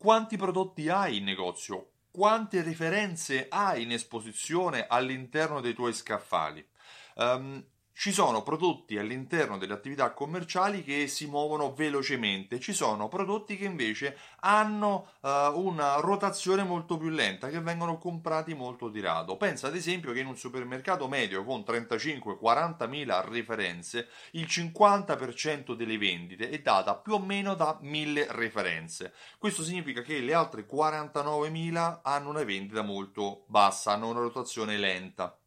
quanti prodotti hai in negozio, quante referenze hai in esposizione all'interno dei tuoi scaffali. Um, ci sono prodotti all'interno delle attività commerciali che si muovono velocemente, ci sono prodotti che invece hanno uh, una rotazione molto più lenta, che vengono comprati molto di rado. Pensa ad esempio che in un supermercato medio con 35-40 mila referenze, il 50% delle vendite è data più o meno da 1000 referenze. Questo significa che le altre 49 mila hanno una vendita molto bassa, hanno una rotazione lenta.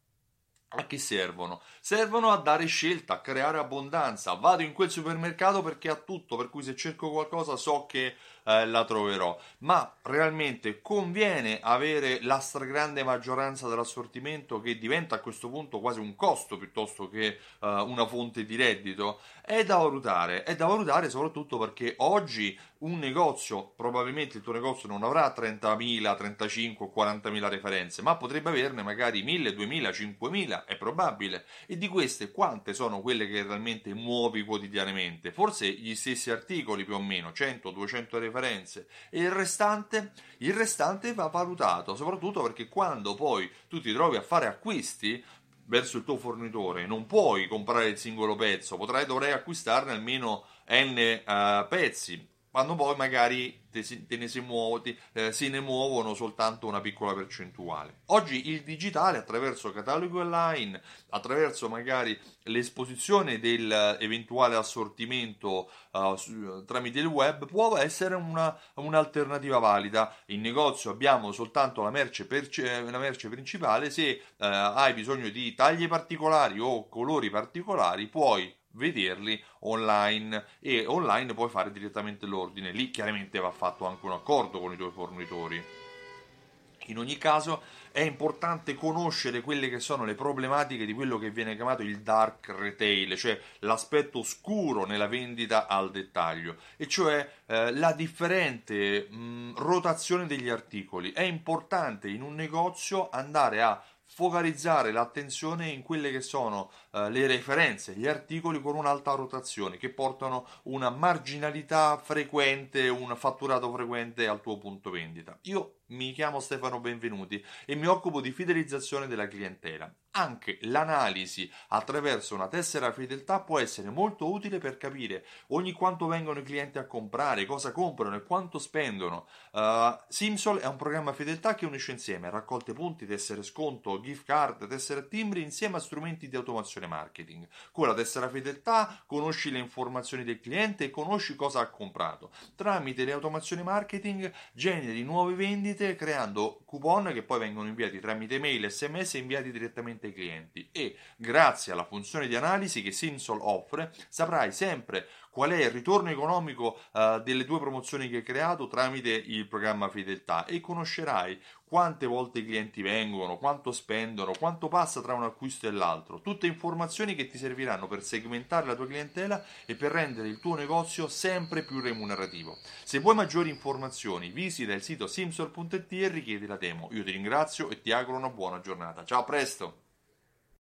A che servono? Servono a dare scelta, a creare abbondanza. Vado in quel supermercato perché ha tutto, per cui se cerco qualcosa so che eh, la troverò. Ma realmente conviene avere la stragrande maggioranza dell'assortimento che diventa a questo punto quasi un costo piuttosto che eh, una fonte di reddito? È da valutare, è da valutare soprattutto perché oggi un negozio, probabilmente il tuo negozio non avrà 30.000, 35 40.000 referenze, ma potrebbe averne magari 1.000, 2.000, 5.000, è probabile. E di queste quante sono quelle che realmente muovi quotidianamente? Forse gli stessi articoli più o meno, 100, 200 referenze. E il restante? Il restante va valutato, soprattutto perché quando poi tu ti trovi a fare acquisti, verso il tuo fornitore non puoi comprare il singolo pezzo, potrai, dovrai acquistarne almeno n uh, pezzi quando poi magari te, te ne si, muovi, eh, se ne muovono soltanto una piccola percentuale. Oggi il digitale attraverso cataloghi online, attraverso magari l'esposizione dell'eventuale assortimento uh, su, tramite il web può essere una, un'alternativa valida. In negozio abbiamo soltanto la merce, perce, la merce principale, se uh, hai bisogno di taglie particolari o colori particolari puoi vederli online e online puoi fare direttamente l'ordine. Lì chiaramente va fatto anche un accordo con i tuoi fornitori. In ogni caso è importante conoscere quelle che sono le problematiche di quello che viene chiamato il dark retail, cioè l'aspetto oscuro nella vendita al dettaglio, e cioè eh, la differente mh, rotazione degli articoli. È importante in un negozio andare a focalizzare l'attenzione in quelle che sono uh, le referenze, gli articoli con un'alta rotazione che portano una marginalità frequente, un fatturato frequente al tuo punto vendita. Io mi chiamo Stefano Benvenuti e mi occupo di fidelizzazione della clientela. Anche l'analisi attraverso una tessera fedeltà può essere molto utile per capire ogni quanto vengono i clienti a comprare, cosa comprano e quanto spendono. Uh, Simsol è un programma fedeltà che unisce insieme raccolte punti, tessere sconto, gift card, tessere timbri insieme a strumenti di automazione marketing. Con la tessera fedeltà conosci le informazioni del cliente e conosci cosa ha comprato. Tramite le automazioni marketing generi nuove vendite creando coupon che poi vengono inviati tramite mail, sms e inviati direttamente ai clienti. E grazie alla funzione di analisi che Simsol offre saprai sempre qual è il ritorno economico uh, delle tue promozioni che hai creato tramite il programma fedeltà e conoscerai quante volte i clienti vengono, quanto spendono, quanto passa tra un acquisto e l'altro, tutte informazioni che ti serviranno per segmentare la tua clientela e per rendere il tuo negozio sempre più remunerativo. Se vuoi maggiori informazioni, visita il sito simsol.it e richiedi la demo. Io ti ringrazio e ti auguro una buona giornata. Ciao, a presto!